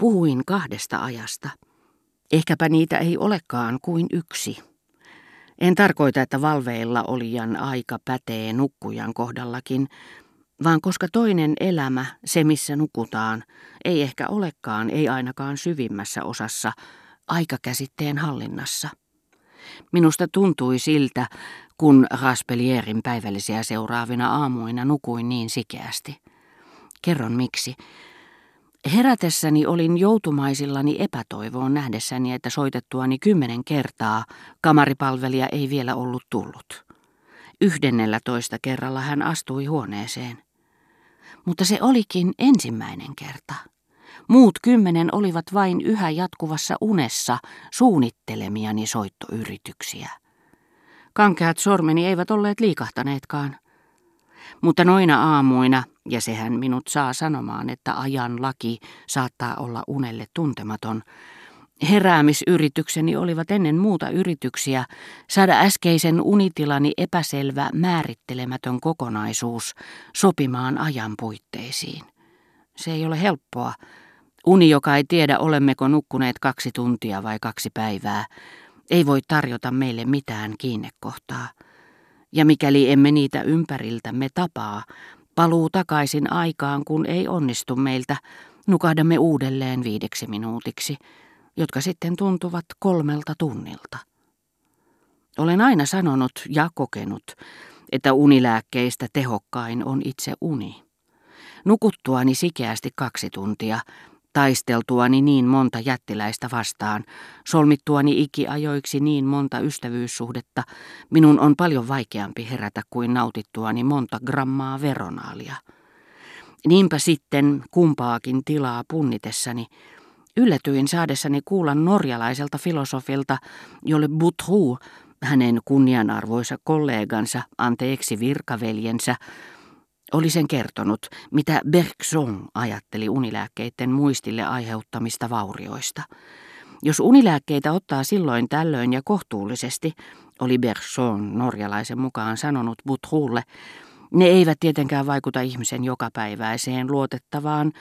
Puhuin kahdesta ajasta. Ehkäpä niitä ei olekaan kuin yksi. En tarkoita, että valveilla olijan aika pätee nukkujan kohdallakin, vaan koska toinen elämä, se missä nukutaan, ei ehkä olekaan, ei ainakaan syvimmässä osassa, aikakäsitteen hallinnassa. Minusta tuntui siltä, kun Raspelierin päivällisiä seuraavina aamuina nukuin niin sikeästi. Kerron miksi. Herätessäni olin joutumaisillani epätoivoon nähdessäni, että soitettuani kymmenen kertaa kamaripalvelija ei vielä ollut tullut. Yhdennellä toista kerralla hän astui huoneeseen. Mutta se olikin ensimmäinen kerta. Muut kymmenen olivat vain yhä jatkuvassa unessa suunnittelemiani soittoyrityksiä. Kankeat sormeni eivät olleet liikahtaneetkaan. Mutta noina aamuina, ja sehän minut saa sanomaan, että ajan laki saattaa olla unelle tuntematon, heräämisyritykseni olivat ennen muuta yrityksiä saada äskeisen unitilani epäselvä määrittelemätön kokonaisuus sopimaan ajan puitteisiin. Se ei ole helppoa. Uni, joka ei tiedä olemmeko nukkuneet kaksi tuntia vai kaksi päivää, ei voi tarjota meille mitään kiinnekohtaa. Ja mikäli emme niitä ympäriltämme tapaa, paluu takaisin aikaan, kun ei onnistu meiltä, nukahdamme uudelleen viideksi minuutiksi, jotka sitten tuntuvat kolmelta tunnilta. Olen aina sanonut ja kokenut, että unilääkkeistä tehokkain on itse uni. Nukuttuani sikeästi kaksi tuntia, taisteltuani niin monta jättiläistä vastaan, solmittuani ikiajoiksi niin monta ystävyyssuhdetta, minun on paljon vaikeampi herätä kuin nautittuani monta grammaa veronaalia. Niinpä sitten kumpaakin tilaa punnitessani, yllätyin saadessani kuulla norjalaiselta filosofilta, jolle Buthu, hänen kunnianarvoisa kollegansa, anteeksi virkaveljensä, oli sen kertonut, mitä Bergson ajatteli unilääkkeiden muistille aiheuttamista vaurioista. Jos unilääkkeitä ottaa silloin tällöin ja kohtuullisesti, oli Bergson norjalaisen mukaan sanonut Buthulle, ne eivät tietenkään vaikuta ihmisen jokapäiväiseen luotettavaan,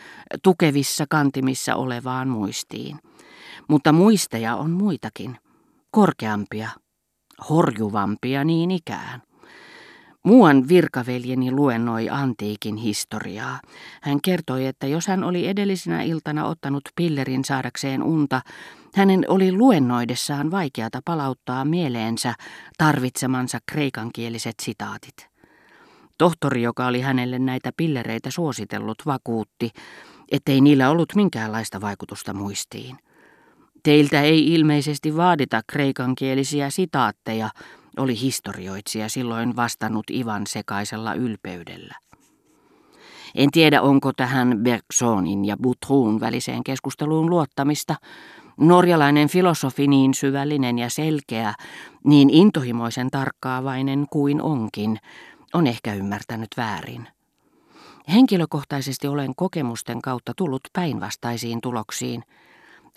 tukevissa kantimissa olevaan muistiin. Mutta muisteja on muitakin, korkeampia, horjuvampia niin ikään. Muuan virkaveljeni luennoi antiikin historiaa. Hän kertoi, että jos hän oli edellisenä iltana ottanut pillerin saadakseen unta, hänen oli luennoidessaan vaikeata palauttaa mieleensä tarvitsemansa kreikankieliset sitaatit. Tohtori, joka oli hänelle näitä pillereitä suositellut, vakuutti, ettei niillä ollut minkäänlaista vaikutusta muistiin. Teiltä ei ilmeisesti vaadita kreikankielisiä sitaatteja, oli historioitsija silloin vastannut Ivan sekaisella ylpeydellä. En tiedä, onko tähän Bergsonin ja Butruun väliseen keskusteluun luottamista. Norjalainen filosofi niin syvällinen ja selkeä, niin intohimoisen tarkkaavainen kuin onkin, on ehkä ymmärtänyt väärin. Henkilökohtaisesti olen kokemusten kautta tullut päinvastaisiin tuloksiin –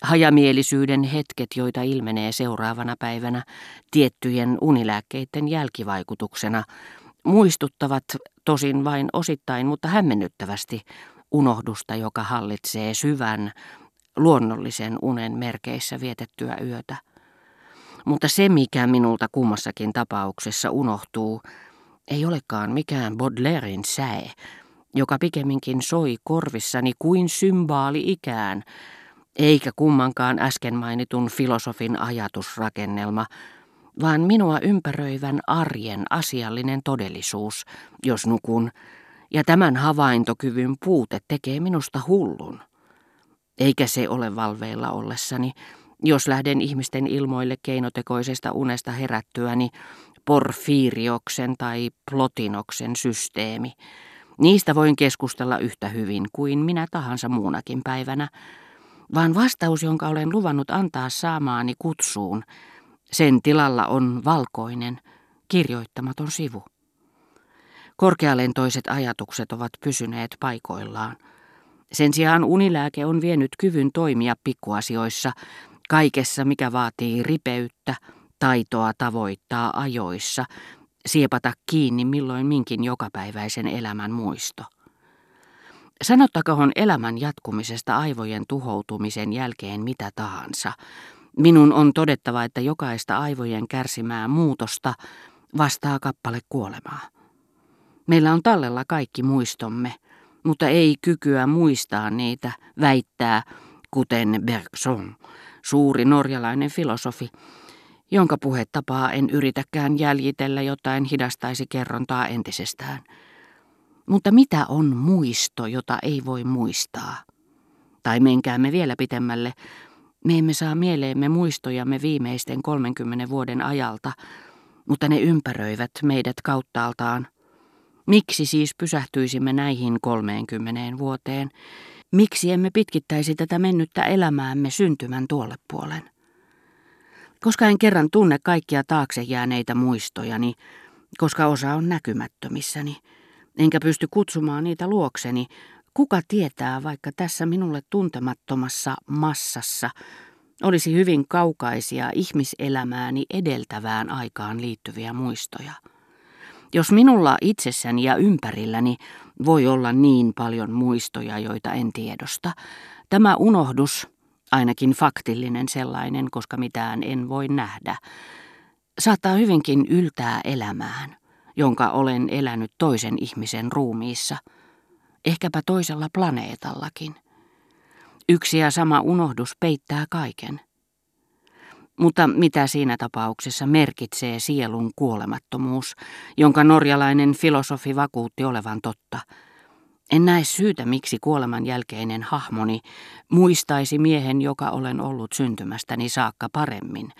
Hajamielisyyden hetket, joita ilmenee seuraavana päivänä tiettyjen unilääkkeiden jälkivaikutuksena, muistuttavat tosin vain osittain, mutta hämmennyttävästi unohdusta, joka hallitsee syvän, luonnollisen unen merkeissä vietettyä yötä. Mutta se, mikä minulta kummassakin tapauksessa unohtuu, ei olekaan mikään Baudelairein säe, joka pikemminkin soi korvissani kuin symbaali ikään, eikä kummankaan äsken mainitun filosofin ajatusrakennelma, vaan minua ympäröivän arjen asiallinen todellisuus, jos nukun, ja tämän havaintokyvyn puute tekee minusta hullun. Eikä se ole valveilla ollessani, jos lähden ihmisten ilmoille keinotekoisesta unesta herättyäni porfiirioksen tai plotinoksen systeemi. Niistä voin keskustella yhtä hyvin kuin minä tahansa muunakin päivänä, vaan vastaus, jonka olen luvannut antaa saamaani kutsuun, sen tilalla on valkoinen, kirjoittamaton sivu. Korkealentoiset ajatukset ovat pysyneet paikoillaan. Sen sijaan unilääke on vienyt kyvyn toimia pikkuasioissa, kaikessa mikä vaatii ripeyttä, taitoa tavoittaa ajoissa, siepata kiinni milloin minkin jokapäiväisen elämän muisto. Sanottakoon elämän jatkumisesta aivojen tuhoutumisen jälkeen mitä tahansa. Minun on todettava, että jokaista aivojen kärsimää muutosta vastaa kappale kuolemaa. Meillä on tallella kaikki muistomme, mutta ei kykyä muistaa niitä, väittää, kuten Bergson, suuri norjalainen filosofi, jonka puhetapaa en yritäkään jäljitellä, jotain hidastaisi kerrontaa entisestään. Mutta mitä on muisto, jota ei voi muistaa? Tai menkäämme vielä pitemmälle. Me emme saa mieleemme muistojamme viimeisten 30 vuoden ajalta, mutta ne ympäröivät meidät kauttaaltaan. Miksi siis pysähtyisimme näihin 30 vuoteen? Miksi emme pitkittäisi tätä mennyttä elämäämme syntymän tuolle puolen? Koska en kerran tunne kaikkia taakse jääneitä muistojani, koska osa on näkymättömissäni, enkä pysty kutsumaan niitä luokseni, kuka tietää vaikka tässä minulle tuntemattomassa massassa olisi hyvin kaukaisia ihmiselämääni edeltävään aikaan liittyviä muistoja. Jos minulla itsessäni ja ympärilläni voi olla niin paljon muistoja, joita en tiedosta, tämä unohdus, ainakin faktillinen sellainen, koska mitään en voi nähdä, saattaa hyvinkin yltää elämään, jonka olen elänyt toisen ihmisen ruumiissa, ehkäpä toisella planeetallakin. Yksi ja sama unohdus peittää kaiken. Mutta mitä siinä tapauksessa merkitsee sielun kuolemattomuus, jonka norjalainen filosofi vakuutti olevan totta? En näe syytä, miksi kuoleman jälkeinen hahmoni muistaisi miehen, joka olen ollut syntymästäni saakka paremmin,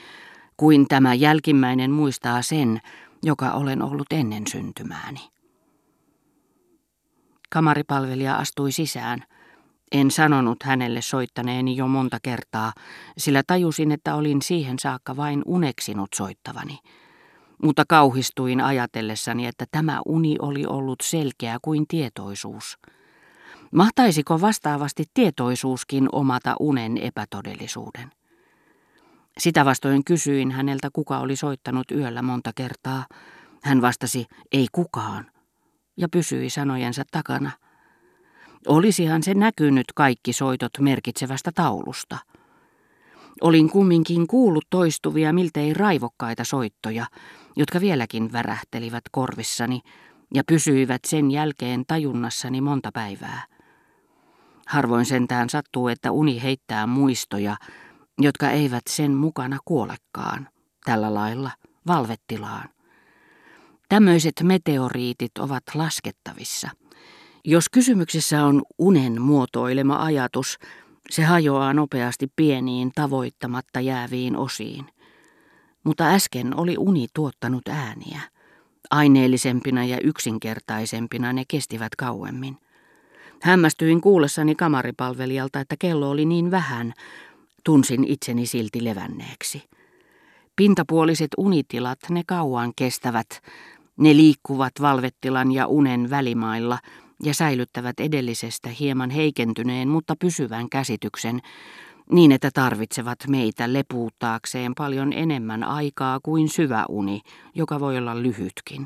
kuin tämä jälkimmäinen muistaa sen, joka olen ollut ennen syntymääni. Kamaripalvelija astui sisään. En sanonut hänelle soittaneeni jo monta kertaa, sillä tajusin, että olin siihen saakka vain uneksinut soittavani. Mutta kauhistuin ajatellessani, että tämä uni oli ollut selkeä kuin tietoisuus. Mahtaisiko vastaavasti tietoisuuskin omata unen epätodellisuuden? Sitä vastoin kysyin häneltä, kuka oli soittanut yöllä monta kertaa. Hän vastasi, ei kukaan, ja pysyi sanojensa takana. Olisihan se näkynyt kaikki soitot merkitsevästä taulusta. Olin kumminkin kuullut toistuvia miltei raivokkaita soittoja, jotka vieläkin värähtelivät korvissani ja pysyivät sen jälkeen tajunnassani monta päivää. Harvoin sentään sattuu, että uni heittää muistoja, jotka eivät sen mukana kuolekaan, tällä lailla valvettilaan. Tämmöiset meteoriitit ovat laskettavissa. Jos kysymyksessä on unen muotoilema ajatus, se hajoaa nopeasti pieniin tavoittamatta jääviin osiin. Mutta äsken oli uni tuottanut ääniä. Aineellisempina ja yksinkertaisempina ne kestivät kauemmin. Hämmästyin kuullessani kamaripalvelijalta, että kello oli niin vähän, tunsin itseni silti levänneeksi. Pintapuoliset unitilat ne kauan kestävät, ne liikkuvat valvettilan ja unen välimailla ja säilyttävät edellisestä hieman heikentyneen, mutta pysyvän käsityksen, niin että tarvitsevat meitä lepuuttaakseen paljon enemmän aikaa kuin syvä uni, joka voi olla lyhytkin.